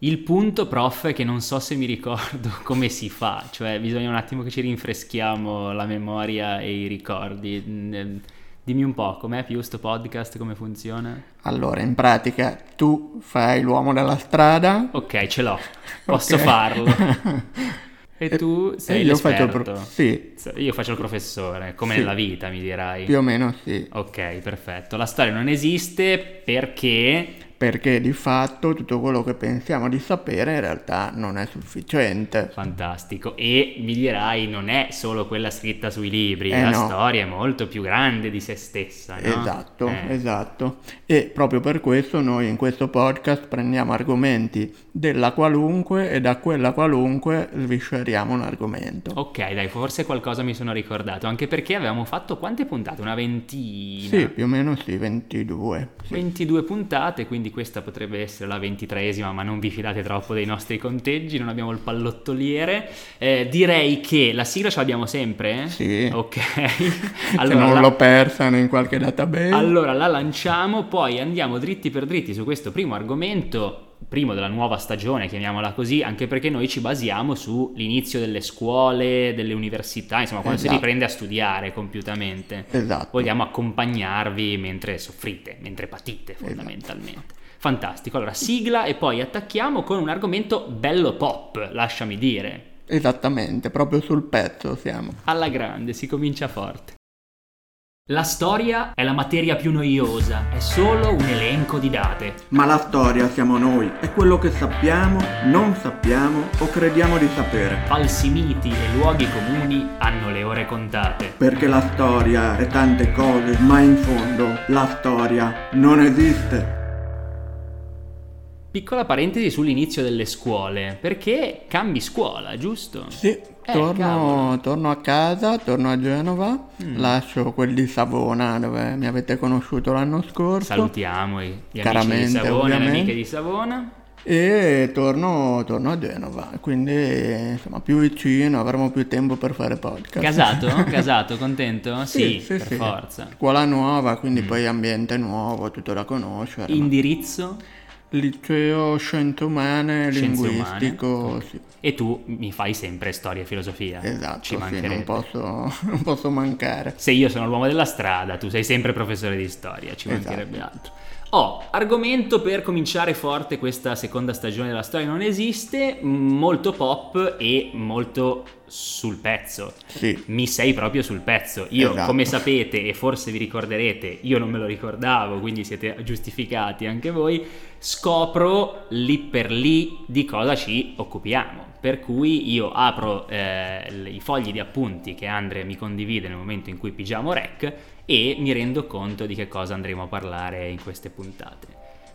Il punto, prof, è che non so se mi ricordo come si fa, cioè bisogna un attimo che ci rinfreschiamo la memoria e i ricordi. Mm, dimmi un po', com'è più sto podcast, come funziona? Allora, in pratica tu fai l'uomo della strada. Ok, ce l'ho, posso okay. farlo. E tu sei io l'esperto. Faccio pro- sì. Io faccio il professore, come sì. nella vita mi dirai. Più o meno sì. Ok, perfetto. La storia non esiste perché perché di fatto tutto quello che pensiamo di sapere in realtà non è sufficiente. Fantastico. E mi dirai, non è solo quella scritta sui libri, eh la no. storia è molto più grande di se stessa. No? Esatto, eh. esatto. E proprio per questo noi in questo podcast prendiamo argomenti della qualunque e da quella qualunque svisceriamo un argomento. Ok, dai, forse qualcosa mi sono ricordato, anche perché avevamo fatto quante puntate? Una ventina? Sì, più o meno sì, 22. Sì. 22 puntate, quindi quindi questa potrebbe essere la ventitreesima, ma non vi fidate troppo dei nostri conteggi, non abbiamo il pallottoliere. Eh, direi che la sigla ce l'abbiamo sempre? Sì. Ok. allora, non la... l'ho persa in qualche database. Allora la lanciamo, poi andiamo dritti per dritti su questo primo argomento primo della nuova stagione, chiamiamola così, anche perché noi ci basiamo sull'inizio delle scuole, delle università, insomma, quando esatto. si riprende a studiare compiutamente. Esatto. Vogliamo accompagnarvi mentre soffrite, mentre patite esatto. fondamentalmente. Esatto. Fantastico, allora sigla e poi attacchiamo con un argomento bello pop, lasciami dire. Esattamente, proprio sul pezzo siamo. Alla grande, si comincia forte. La storia è la materia più noiosa, è solo un elenco di date. Ma la storia siamo noi, è quello che sappiamo, non sappiamo o crediamo di sapere. Falsi miti e luoghi comuni hanno le ore contate. Perché la storia è tante cose, ma in fondo la storia non esiste. Piccola parentesi sull'inizio delle scuole, perché cambi scuola, giusto? Sì, eh, torno, torno, a casa, torno a Genova, mm. lascio quel di Savona dove mi avete conosciuto l'anno scorso. Salutiamo gli amici di Savona e le amiche di Savona. E torno, torno, a Genova, quindi insomma più vicino, avremo più tempo per fare podcast. Casato? Casato, contento? Sì, sì, per sì. forza. Scuola nuova, quindi mm. poi ambiente nuovo, tutto da conoscere. Indirizzo? Liceo Scienze Umane, Scienze Linguistico. Umane. Sì. E tu mi fai sempre storia e filosofia. Esatto, Ci sì, non, posso, non posso mancare. Se io sono l'uomo della strada, tu sei sempre professore di storia, ci esatto. mancherebbe altro. Oh, argomento per cominciare forte questa seconda stagione della storia non esiste, molto pop e molto sul pezzo. Sì. Mi sei proprio sul pezzo. Io, esatto. come sapete, e forse vi ricorderete, io non me lo ricordavo, quindi siete giustificati anche voi, scopro lì per lì di cosa ci occupiamo. Per cui io apro eh, i fogli di appunti che Andre mi condivide nel momento in cui pigiamo rec e mi rendo conto di che cosa andremo a parlare in queste puntate.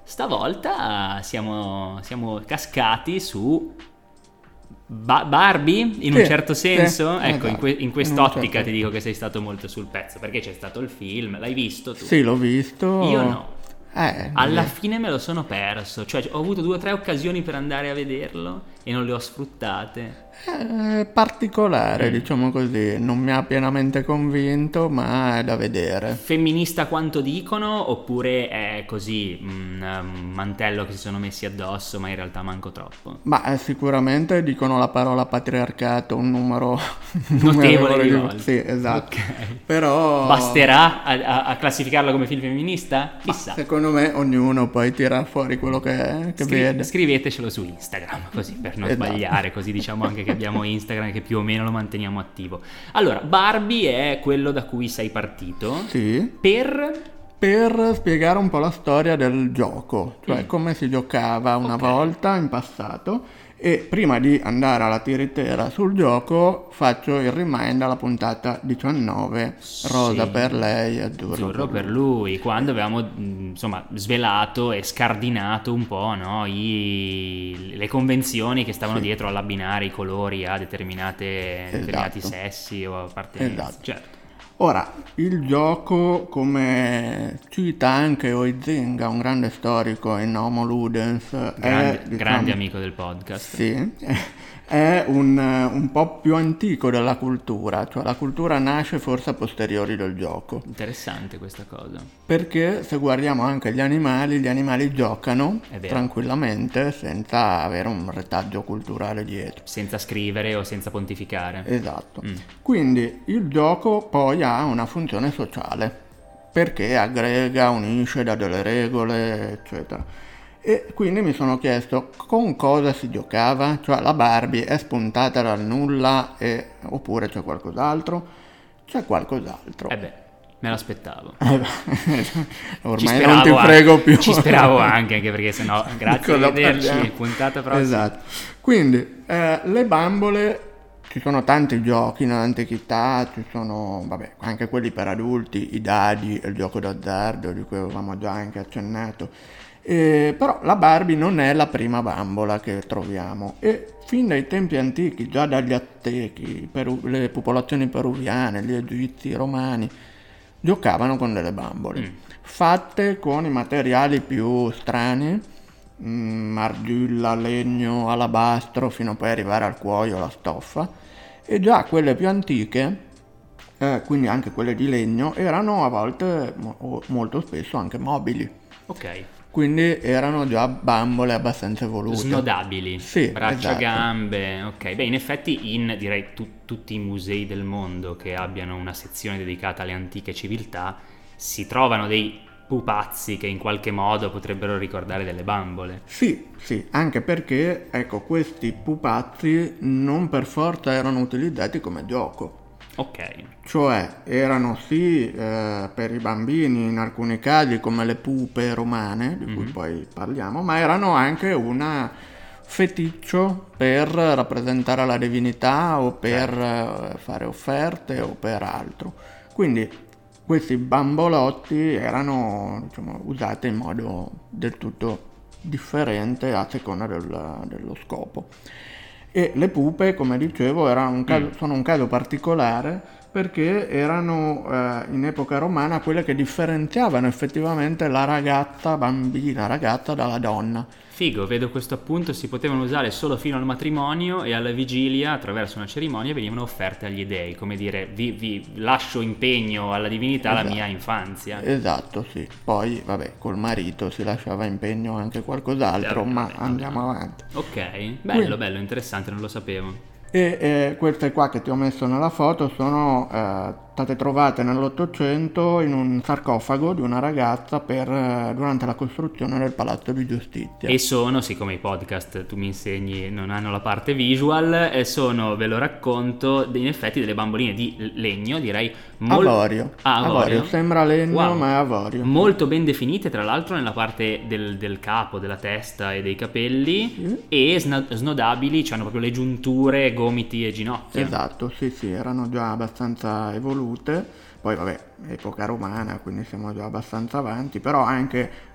Stavolta siamo, siamo cascati su ba- Barbie in sì, un certo senso. Sì, ecco, in, que- in, quest'ottica certo. ti dico che sei stato molto sul pezzo perché c'è stato il film, l'hai visto tu? Sì, l'ho visto. Io no. Eh, Alla fine me lo sono perso, cioè ho avuto due o tre occasioni per andare a vederlo e non le ho sfruttate. È particolare, mm. diciamo così, non mi ha pienamente convinto, ma è da vedere. Femminista quanto dicono oppure è così un mantello che si sono messi addosso, ma in realtà manco troppo? Ma eh, sicuramente dicono la parola patriarcato un numero notevole di volte. Sì, esatto. Okay. Però basterà a, a, a, classificarlo come film femminista? Chissà. Ma secondo me ognuno poi tira fuori quello che, che Scri- vede. Scrivetecelo su Instagram, così per non esatto. sbagliare, così diciamo anche che abbiamo Instagram che più o meno lo manteniamo attivo. Allora, Barbie è quello da cui sei partito. Sì. Per per spiegare un po' la storia del gioco, cioè mm. come si giocava una okay. volta in passato e prima di andare alla tiritera sul gioco faccio il remind alla puntata 19, rosa per lei, azzurro, azzurro per, lui. lui. quando avevamo insomma svelato e scardinato un po' no, i, le convenzioni che stavano sì. dietro all'abbinare i colori a determinate, esatto. determinati sessi o appartenenze. Esatto. Certo. Ora, il gioco, come cita anche Oizinga, un grande storico in Homo Ludens, grande, è, diciamo, grande amico del podcast. Sì, è un, un, po' più antico della cultura, cioè la cultura nasce forse a posteriori del gioco. Interessante questa cosa. Perché se guardiamo anche gli animali, gli animali giocano tranquillamente senza avere un retaggio culturale dietro. Senza scrivere o senza pontificare. Esatto. Mm. Quindi il gioco poi ha una funzione sociale perché aggrega, unisce, dà delle regole, eccetera. E quindi mi sono chiesto con cosa si giocava, cioè la Barbie è spuntata dal nulla e... oppure c'è qualcos'altro? C'è qualcos'altro. Eh beh, me l'aspettavo. Ormai non ti prego anche, più. Ci speravo anche, anche perché sennò grazie a vederci, puntata prossima. Esatto. Quindi, eh, le bambole ci sono tanti giochi nell'antichità, ci sono vabbè, anche quelli per adulti, i dadi, il gioco d'azzardo di cui avevamo già anche accennato. Eh, però la Barbie non è la prima bambola che troviamo e fin dai tempi antichi, già dagli Aztechi, Peru, le popolazioni peruviane, gli egizi, i romani, giocavano con delle bambole, mm. fatte con i materiali più strani, mh, mm, argilla, legno, alabastro, fino poi arrivare al cuoio, la stoffa, e già quelle più antiche, eh, quindi anche quelle di legno, erano a volte, mo- molto spesso, anche mobili. Ok quindi erano già bambole abbastanza evolute. Snodabili, sì, braccia, esatto. gambe, ok. Beh, in effetti in direi tu, tutti i musei del mondo che abbiano una sezione dedicata alle antiche civiltà si trovano dei pupazzi che in qualche modo potrebbero ricordare delle bambole. Sì, sì, anche perché ecco, questi pupazzi non per forza erano utilizzati come gioco. Ok. Cioè erano sì eh, per i bambini in alcuni casi come le pupe romane, di cui mm-hmm. poi parliamo, ma erano anche un feticcio per rappresentare la divinità o per certo. fare offerte o per altro. Quindi questi bambolotti erano diciamo, usati in modo del tutto differente a seconda del, dello scopo. E le pupe, come dicevo, un caso, mm. sono un caso particolare perché erano eh, in epoca romana quelle che differenziavano effettivamente la ragazza, bambina, ragazza dalla donna. Figo, vedo questo appunto, si potevano usare solo fino al matrimonio e alla vigilia, attraverso una cerimonia, venivano offerte agli dei, come dire, vi, vi lascio impegno alla divinità esatto. la mia infanzia. Esatto, sì. Poi, vabbè, col marito si lasciava impegno anche qualcos'altro, certo, ma andiamo avanti. Ok, bello, Quindi, bello, interessante, non lo sapevo. E eh, queste qua che ti ho messo nella foto sono eh, state trovate nell'Ottocento in un sarcofago di una ragazza per, eh, durante la costruzione del Palazzo di Giustizia. E sono, siccome i podcast tu mi insegni non hanno la parte visual, e sono, ve lo racconto, in effetti delle bamboline di legno, direi... Mol... Avorio. Ah, avorio. avorio. Sembra legno wow. ma è avorio. Molto ben definite tra l'altro nella parte del, del capo, della testa e dei capelli sì. e sna- snodabili, cioè hanno proprio le giunture, gomiti e ginocchia. Esatto, sì sì, erano già abbastanza evolute evolute, poi vabbè, epoca romana, quindi siamo già abbastanza avanti, però anche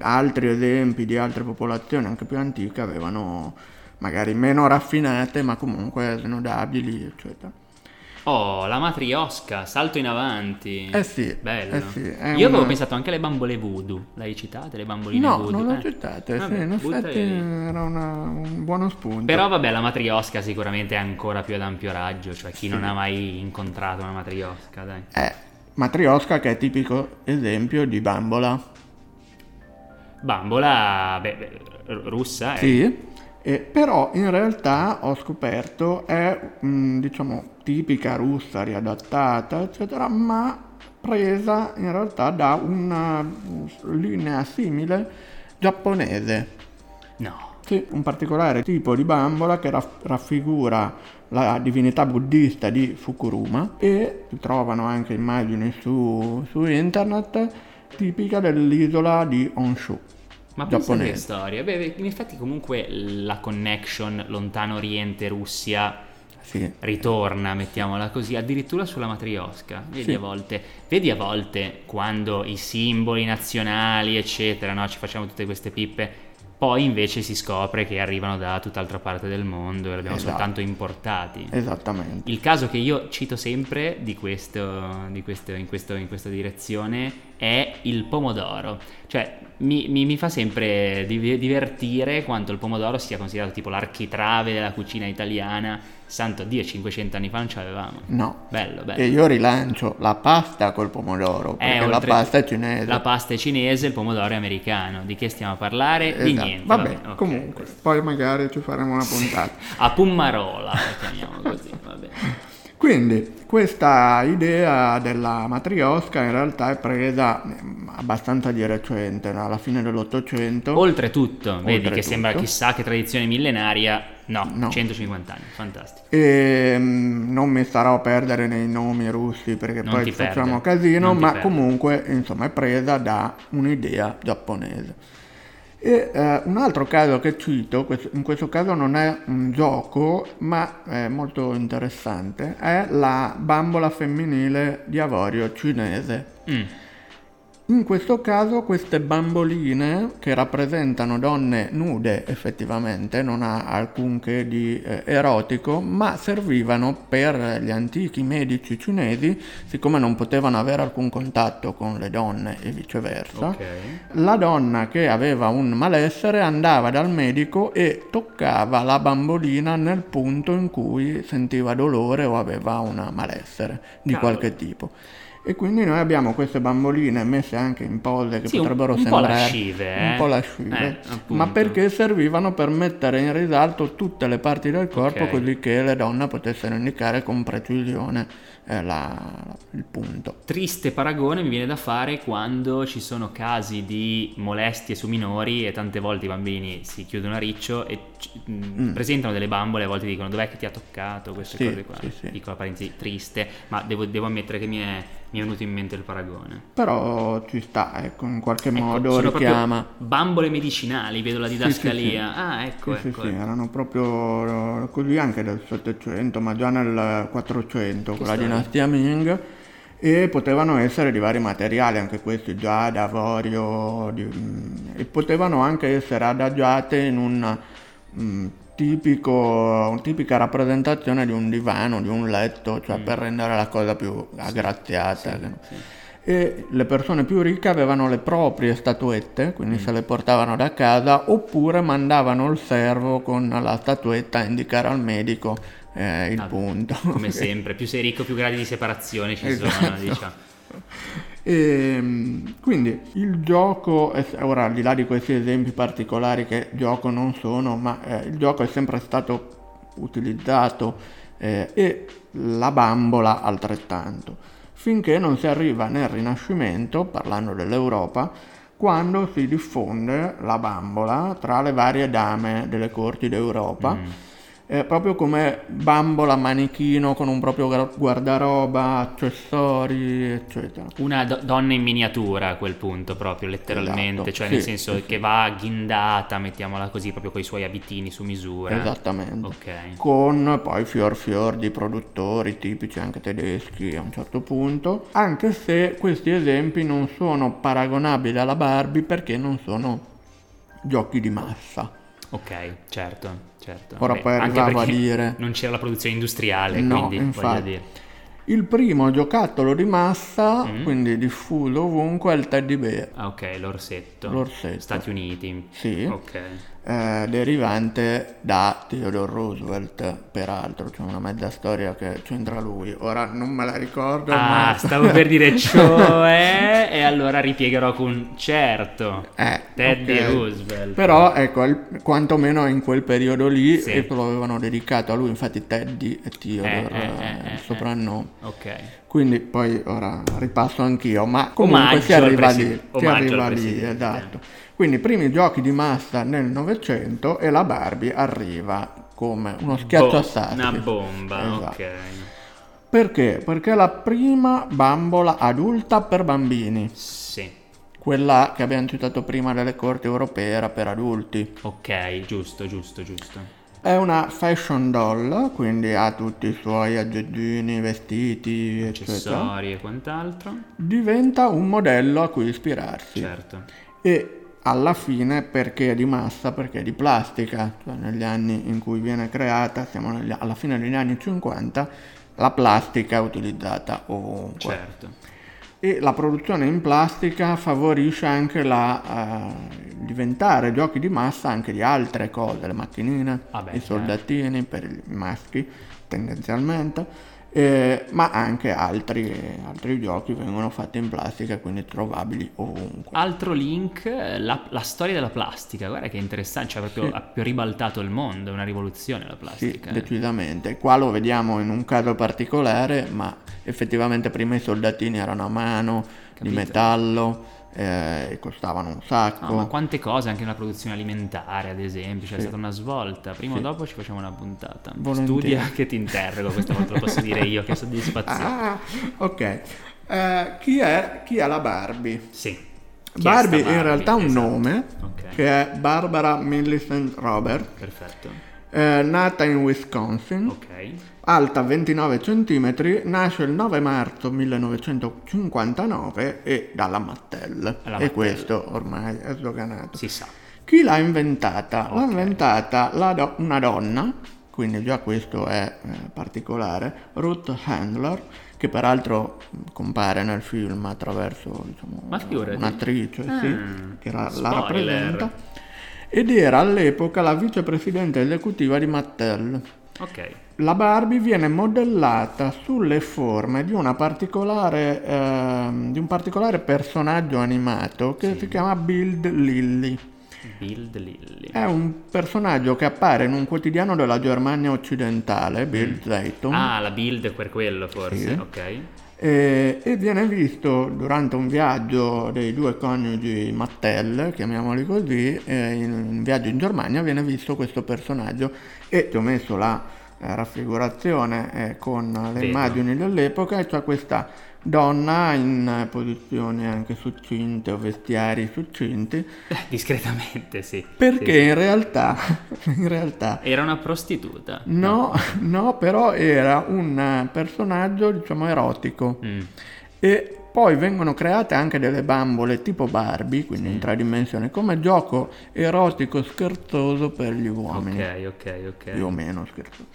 altri esempi di altre popolazioni anche più antiche avevano magari meno raffinate, ma comunque snodabili, eccetera. Oh, la matriosca, salto in avanti. Eh sì. Bello. Eh sì, Io avevo pensato anche alle bambole voodoo. L'hai citate le bamboline no, voodoo? No, non le ho eh? citate. Vabbè, sì, in effetti era una, un buono spunto. Però vabbè, la matriosca sicuramente è ancora più ad ampio raggio. Cioè, chi sì. non ha mai incontrato una matriosca, dai. Eh, matriosca che è tipico esempio di bambola. Bambola, beh, beh russa, eh. Sì. Eh, però in realtà ho scoperto è mh, diciamo tipica russa riadattata eccetera ma presa in realtà da una linea simile giapponese. No. Sì, un particolare tipo di bambola che raff- raffigura la divinità buddista di Fukuruma e si trovano anche immagini su, su internet tipica dell'isola di Honshu ma pensa che storia. Beh, in effetti comunque la connection lontano oriente Russia sì. ritorna, mettiamola così, addirittura sulla matriosca. Vedi, sì. a volte, vedi a volte quando i simboli nazionali, eccetera, no? ci facciamo tutte queste pippe, poi invece si scopre che arrivano da tutt'altra parte del mondo e li abbiamo esatto. soltanto importati. Esattamente. Il caso che io cito sempre di questo, di questo, in, questo, in questa direzione è il pomodoro. Cioè, mi, mi, mi, fa sempre divertire quanto il pomodoro sia considerato tipo l'architrave della cucina italiana Santo Dio, 500 anni fa non ce l'avevamo. No. Bello, bello. E io rilancio la pasta col pomodoro, eh, perché la pasta è cinese. La pasta è cinese, il pomodoro è americano. Di che stiamo a parlare? Esatto. Di niente. Vabbè, vabbè. Okay, comunque, questo. poi magari ci faremo una puntata. a Pummarola, la chiamiamo così, va bene. Quindi questa idea della matriosca in realtà è presa mm, abbastanza di recente, alla fine dell'Ottocento. Oltretutto, Oltretutto. vedi che sembra chissà che tradizione millenaria, no, no. 150 anni, fantastico. E mm, non mi starò a perdere nei nomi russi perché non poi facciamo casino, ma comunque insomma è presa da un'idea giapponese. E eh, un altro caso che cito, in questo caso non è un gioco, ma è molto interessante, è la bambola femminile di avorio cinese. Mm. In questo caso queste bamboline che rappresentano donne nude effettivamente, non ha alcun che di eh, erotico, ma servivano per gli antichi medici cinesi, siccome non potevano avere alcun contatto con le donne e viceversa, okay. la donna che aveva un malessere andava dal medico e toccava la bambolina nel punto in cui sentiva dolore o aveva un malessere di Cavolo. qualche tipo. E quindi noi abbiamo queste bamboline messe anche in pose che sì, potrebbero un, un sembrare po lascive, eh? un po' lascive, eh, ma perché servivano per mettere in risalto tutte le parti del corpo okay. così che le donne potessero indicare con precisione eh, la, il punto. Triste paragone mi viene da fare quando ci sono casi di molestie su minori e tante volte i bambini si chiudono a riccio e mm, mm. presentano delle bambole e a volte dicono dov'è che ti ha toccato, queste sì, cose qua. Sì, sì. Dico la parentesi triste, ma devo, devo ammettere che mi è mi è venuto in mente il paragone. Però ci sta, ecco, in qualche ecco, modo richiama. Bambole medicinali, vedo la didascalia. Sì, sì, sì. Ah, ecco, sì, ecco. Sì, ecco. erano proprio così anche del 700, ma già nel 400 con la dinastia Ming e potevano essere di vari materiali, anche questi giada, avorio, di, e potevano anche essere adagiate in un mh, tipico, tipica rappresentazione di un divano, di un letto, cioè mm. per rendere la cosa più aggraziata. Sì, sì, sì. E le persone più ricche avevano le proprie statuette, quindi mm. se le portavano da casa, oppure mandavano il servo con la statuetta a indicare al medico eh, il ah, punto. Come sempre, più sei ricco più gradi di separazione ci esatto. sono, diciamo. E, ehm, quindi il gioco, ora al di là di questi esempi particolari che gioco non sono, ma eh, il gioco è sempre stato utilizzato eh, e la bambola altrettanto, finché non si arriva nel Rinascimento, parlando dell'Europa, quando si diffonde la bambola tra le varie dame delle corti d'Europa. Mm eh, proprio come bambola manichino con un proprio guardaroba, accessori, eccetera. Una do- donna in miniatura a quel punto, proprio letteralmente, esatto. cioè sì, nel senso sì, che sì. va ghindata, mettiamola così, proprio con i suoi abitini su misura. Esattamente. Ok. Con poi fior fior di produttori tipici anche tedeschi a un certo punto, anche se questi esempi non sono paragonabili alla Barbie perché non sono giochi di massa. Ok, certo certo. Ora Beh, poi arrivavo a dire... Non c'era la produzione industriale, no, quindi infatti. dire... Il primo giocattolo di massa, mm. quindi diffuso ovunque, è il teddy bear. Ah, ok, l'orsetto. L'orsetto. Stati Uniti. Sì. Ok eh, derivante da Theodore Roosevelt, peraltro c'è una mezza storia che c'entra lui, ora non me la ricordo. Ah, ma... stavo per dire cioè, e allora ripiegherò con certo, eh, Teddy okay. Roosevelt. Però ecco, il, quantomeno in quel periodo lì sì. lo avevano dedicato a lui, infatti Teddy e Theodore, eh, eh, eh, il soprannome. Ok. Quindi poi ora ripasso anch'io, ma comunque Omaggio si arriva lì, si arriva lì, esatto. Quindi i primi giochi di massa nel Novecento e la Barbie arriva come uno schiacciassassi. Bo- una bomba, esatto. ok. Perché? Perché è la prima bambola adulta per bambini. Sì. Quella che abbiamo citato prima delle corti europee era per adulti. Ok, giusto, giusto, giusto. È una fashion doll, quindi ha tutti i suoi aggeggini, vestiti, accessori eccetera. e quant'altro. Diventa un modello a cui ispirarsi. Certo. E alla fine perché è di massa, perché è di plastica, cioè negli anni in cui viene creata, siamo negli, alla fine degli anni 50, la plastica è utilizzata ovunque. Certo. E la produzione in plastica favorisce anche la eh, diventare giochi di massa anche di altre cose, le macchinine, Ah beh, i soldatini per i maschi tendenzialmente eh, ma anche altri, altri giochi vengono fatti in plastica quindi trovabili ovunque. Altro link, la, la storia della plastica, guarda che interessante, cioè proprio Sì. ha più ribaltato il mondo, è una rivoluzione la Sì, plastica. eh. decisamente. Qua lo vediamo in un caso particolare, ma effettivamente prima i soldatini erano a mano, di Capito. metallo, eh, costavano un sacco. No, ma quante cose anche nella produzizione alimentare, ad esempio, c'è Sì. stata una svolta. Prima Sì. o dopo ci facciamo una puntata. Volentieri. Studia che ti interrogo, questa volta lo posso dire io, che soddisfazione. Ah, ok. Eh, chi, è, chi è la Barbie? Sì. Barbie sta in realtà ha un Esatto. nome Ok. che è Barbara Millicent Robert, Perfetto. eh, nata in Wisconsin, Ok. Alta 29 cm, nasce il 9 marzo 1959 e dalla Mattel. Alla e Mattel. questo ormai è sdoganato. Si sa. Chi l'ha inventata? L'ha Ok. inventata do- una donna, quindi già questo è eh, particolare, Ruth Handler, che peraltro compare nel film attraverso diciamo, un'attrice sì, Mm, che ra- la rappresenta, ed era all'epoca la vicepresidente esecutiva di Mattel. Ok. La Barbie viene modellata sulle forme di, una particolare, ehm, di un particolare personaggio animato che Sì. si chiama Build Lilly. Build Lilly. È un personaggio che appare in un quotidiano della Germania occidentale, Bild Zeitung, Ah, la build per quello forse, Sì. ok. E, e viene visto durante un viaggio dei due coniugi Mattel, chiamiamoli così, eh, in un viaggio in Germania viene visto questo personaggio e ti ho messo la eh, raffigurazione eh, con le Vedo. immagini dell'epoca e c'è questa donna in eh, posizioni anche succinte o vestiari succinti Eh, Discretamente, sì. perché Sì, sì. in realtà in realtà Era una prostituta. No, no, però era un eh, personaggio, diciamo, erotico. Mm. E poi vengono create anche delle bambole tipo Barbie, quindi in tre dimensioni, come gioco erotico scherzoso per gli uomini. Ok, ok, ok. Più o meno scherzoso.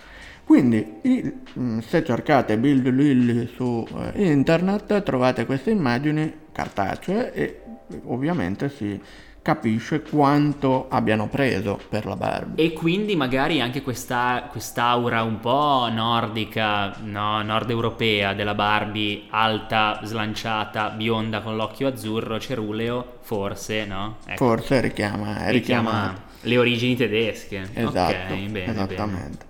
Quindi, i- mh, se cercate Build Lilly su eh, internet, trovate queste immagini cartacee e eh, ovviamente si capisce quanto abbiano preso per la Barbie. E quindi magari anche questa, quest'aura un po' nordica, no, nord europea della Barbie, alta, slanciata, bionda con l'occhio azzurro, ceruleo, forse, no? Ecco, Forse richiama, richiama richiama le origini tedesche. Esatto, ok, bene, esattamente.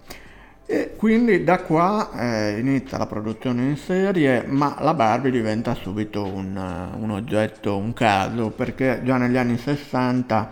E quindi da qua eh, inizia la produzione in serie, ma la Barbie diventa subito un, eh, un oggetto, un caso, perché già negli anni 60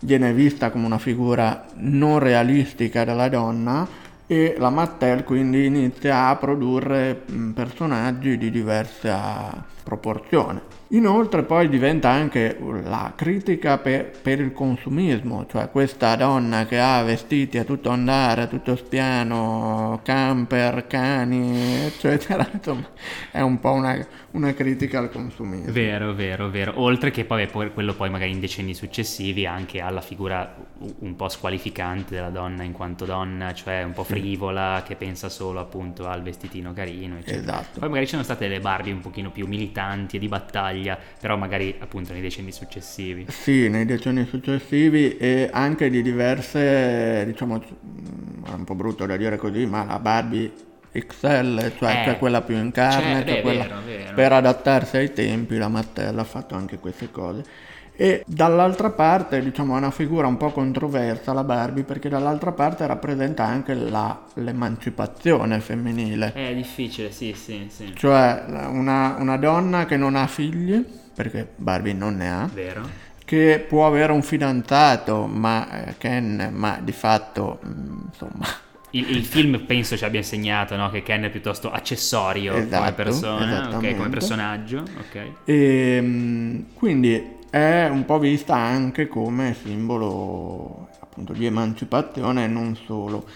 viene vista come una figura non realistica della donna e la Mattel quindi inizia a produrre personaggi di diversa proporzione. Inoltre poi diventa anche la critica per, per il consumismo, cioè questa donna che ha vestiti a tutto andare, a tutto spiano, camper, cani, eccetera, insomma è un po' una, una critica al consumismo. Vero, vero, vero. Oltre che poi, poi quello poi magari in decenni successivi anche alla figura un po' squalificante della donna in quanto donna, cioè un po' frivola, che pensa solo appunto al vestitino carino, eccetera. Esatto. Poi magari ci sono state le Barbie un pochino più militanti e di battaglia, però magari appunto nei decenni successivi. Sì, nei decenni successivi e anche di diverse, diciamo, è un po' brutto da dire così, ma la Barbie XL, cioè Eh, c'è quella più in carne, c'è beh, quella vero, vero. per adattarsi ai tempi, la Mattel ha fatto anche queste cose. E dall'altra parte, diciamo, è una figura un po' controversa la Barbie, perché dall'altra parte rappresenta anche la- l'emancipazione femminile. È difficile, sì, sì, sì. Cioè una, una donna che non ha figli, perché Barbie non ne ha, Vero? che può avere un fidanzato, ma eh, Ken, ma di fatto, mm, insomma, Il, il film penso ci abbia insegnato no? che Ken è piuttosto accessorio come Esatto, persona, ok, esattamente. come personaggio, ok. e mm, quindi è un po' vista anche come simbolo appunto di emancipazione e non solo,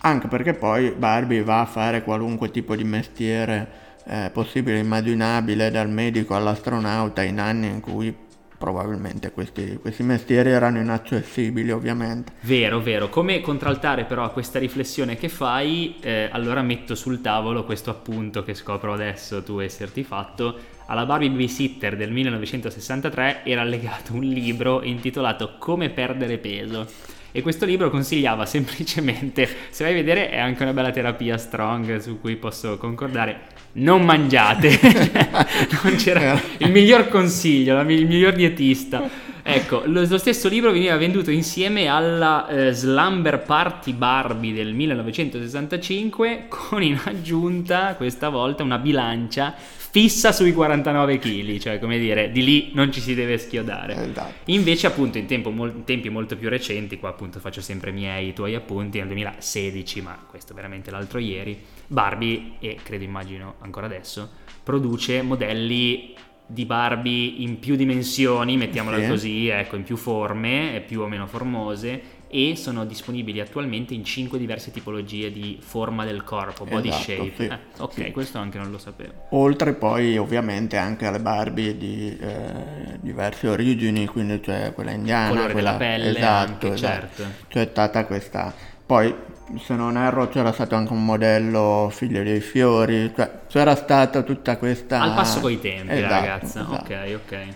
anche perché poi Barbie va a fare qualunque tipo di mestiere eh, possibile e immaginabile, dal medico all'astronauta, in anni in cui probabilmente questi, questi, mestieri erano inaccessibili ovviamente. Vero, vero. Come contraltare però a questa riflessione che fai, eh, allora metto sul tavolo questo appunto che scopro adesso tu esserti fatto. Alla Barbie Babysitter del 1963 era allegato un libro intitolato Come perdere peso e questo libro consigliava semplicemente, se vai a vedere è anche una bella terapia strong su cui posso concordare, non mangiate, non c'era il miglior consiglio, il miglior dietista. Ecco, lo, stesso libro veniva venduto insieme alla eh, Slumber Party Barbie del 1965 con in aggiunta questa volta una bilancia fissa sui 49 kg, cioè come dire, di lì non ci si deve schiodare. Esatto. Invece appunto in, tempo, in, tempi molto più recenti, qua appunto faccio sempre i miei, i tuoi appunti, nel 2016, ma questo veramente l'altro ieri, Barbie, e credo immagino ancora adesso, produce modelli di Barbie in più dimensioni, mettiamola sì. così, ecco, in più forme, più o meno formose, e sono disponibili attualmente in 5 diverse tipologie di forma del corpo, body esatto, shape. Sì, eh, ok, sì. questo anche non lo sapevo. Oltre poi ovviamente anche alle Barbie di eh, diverse origini, quindi c'è quella indiana, colore quella... della pelle, esatto, anche, esatto. certo. C'è stata questa poi se non erro c'era stato anche un modello figlio dei fiori, cioè c'era stata tutta questa... Al passo coi tempi esatto, ragazza, esatto. ok ok.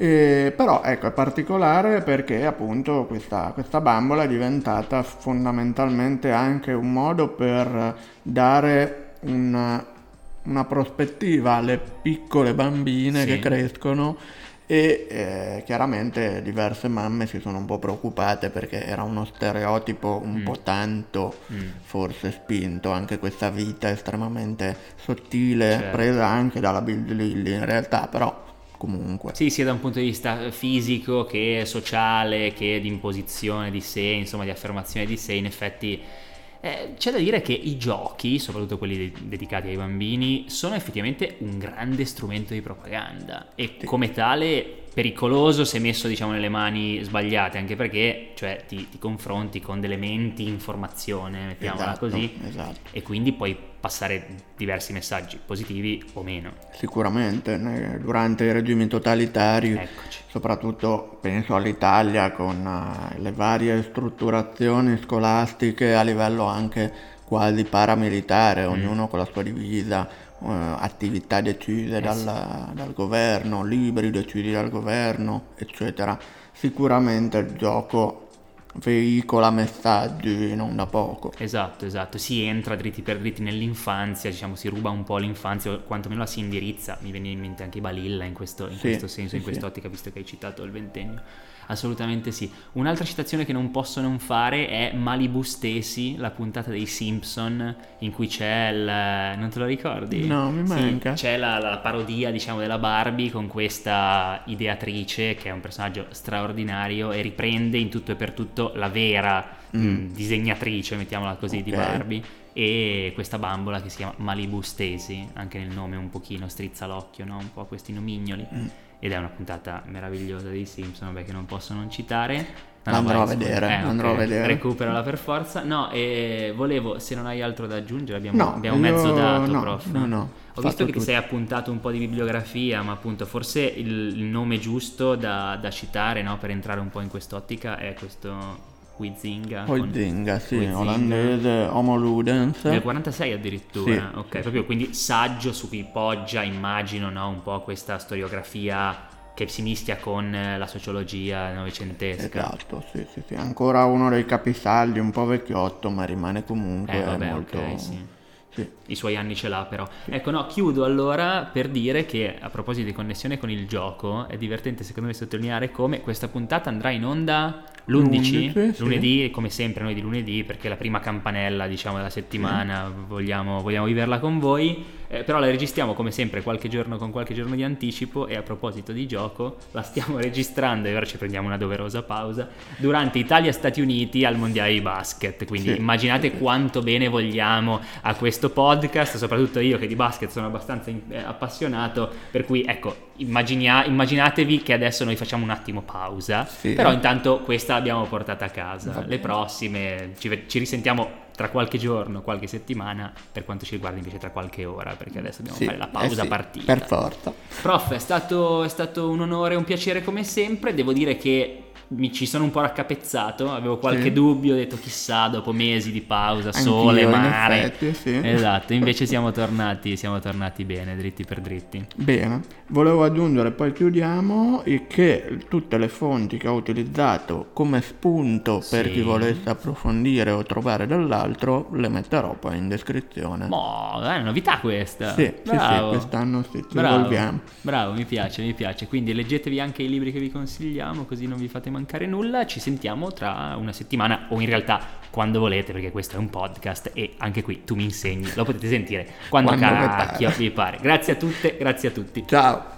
E, però ecco è particolare perché appunto questa, questa, bambola è diventata fondamentalmente anche un modo per dare una, una prospettiva alle piccole bambine sì. che crescono e eh, chiaramente diverse mamme si sono un po' preoccupate perché era uno stereotipo un mm. po' tanto mm. forse spinto, anche questa vita estremamente sottile certo. presa anche dalla Bill Lilly in realtà, però comunque. Sì, sia da un punto di vista fisico che sociale, che di imposizione di sé, insomma di affermazione di sé, in effetti eh, c'è da dire che i giochi, soprattutto quelli de- dedicati ai bambini, sono effettivamente un grande strumento di propaganda e come tale pericoloso se messo diciamo nelle mani sbagliate, anche perché cioè, ti, ti confronti con delle menti informazione, mettiamola esatto, così, esatto. e quindi puoi passare diversi messaggi positivi o meno. Sicuramente, durante i regimi totalitari, Eccoci. soprattutto penso all'Italia con uh, le varie strutturazioni scolastiche a livello anche quasi paramilitare, mm. ognuno con la sua divisa, uh, attività decise eh dal, dal governo, libri decisi dal governo, eccetera. Sicuramente il gioco veicola messaggi non da poco. Esatto, esatto, si entra dritti per dritti nell'infanzia, diciamo si ruba un po' l'infanzia, o quantomeno la si indirizza, mi viene in mente anche Balilla in questo, in sì, questo senso, sì, in quest'ottica, visto che hai citato il ventennio. Assolutamente sì. Un'altra citazione che non posso non fare è Malibu Stacy, la puntata dei Simpson, in cui c'è il... non te lo ricordi? No, mi manca. Sì, c'è la, la, parodia, diciamo, della Barbie con questa ideatrice che è un personaggio straordinario e riprende in tutto e per tutto la vera mm. mh, mm, disegnatrice, mettiamola così, okay. di Barbie e questa bambola che si chiama Malibu Stacy, anche nel nome un pochino strizza l'occhio, no? un po' questi nomignoli. Mm ed è una puntata meravigliosa dei Simpson, vabbè che non posso non citare. No, andrò, a vedere, eh, andrò okay. a vedere, Recuperala per forza. No, e volevo, se non hai altro da aggiungere, abbiamo, no, abbiamo mezzo dato, no, prof. No, no. Ho visto che tutto. ti sei appuntato un po' di bibliografia, ma appunto forse il, il nome giusto da, da citare no, per entrare un po' in quest'ottica è questo Huizinga. Huizinga, sì, Huizinga. olandese, Homo Ludens. Nel 46 addirittura, sì, ok, sì. proprio quindi saggio su cui poggia, immagino, no, un po' questa storiografia che si mischia con la sociologia novecentesca. Esatto, sì, sì, sì, ancora uno dei capisaldi, un po' vecchiotto, ma rimane comunque eh, vabbè, molto... Okay, sì sì. I suoi anni ce l'ha però. Ecco, no, chiudo allora per dire che a proposito di connessione con il gioco, è divertente secondo me sottolineare come questa puntata andrà in onda l'11, sì. lunedì, come sempre noi di lunedì, perché è la prima campanella diciamo della settimana, sì. vogliamo, vogliamo viverla con voi. Eh, però la registriamo come sempre qualche giorno con qualche giorno di anticipo e a proposito di gioco la stiamo registrando e ora ci prendiamo una doverosa pausa durante Italia-Stati Uniti al Mondiale di Basket. Quindi sì, immaginate quanto bene vogliamo a questo podcast, soprattutto io che di basket sono abbastanza in, eh, appassionato, per cui ecco, immagina, immaginatevi che adesso noi facciamo un attimo pausa, sì. però intanto questa l'abbiamo portata a casa, le prossime ci, ci risentiamo tra qualche giorno, qualche settimana, per quanto ci riguarda invece tra qualche ora, perché adesso dobbiamo sì, fare la pausa eh sì, partita. Per forza. Prof, è stato, è stato un onore un piacere come sempre, devo dire che mi ci sono un po' raccapezzato, avevo qualche sì. dubbio, ho detto chissà, dopo mesi di pausa, sole, Anch'io, mare. Effetti, sì. Esatto, invece siamo tornati, siamo tornati bene, dritti per dritti. Bene, volevo aggiungere, poi chiudiamo, che tutte le fonti che ho utilizzato come spunto per sì. chi volesse approfondire o trovare dall'altro, le metterò poi in descrizione. Boh, è una novità questa. Sì, Bravo. sì, sì quest'anno sì, ci Bravo. evolviamo. Bravo, mi piace, mi piace. Quindi leggetevi anche i libri che vi consigliamo, così non vi fate mancare nulla. Ci sentiamo tra una settimana o in realtà quando volete, perché questo è un podcast e anche qui tu mi insegni, lo potete sentire quando, quando cacchio vi pare. Grazie a tutte, grazie a tutti. Ciao.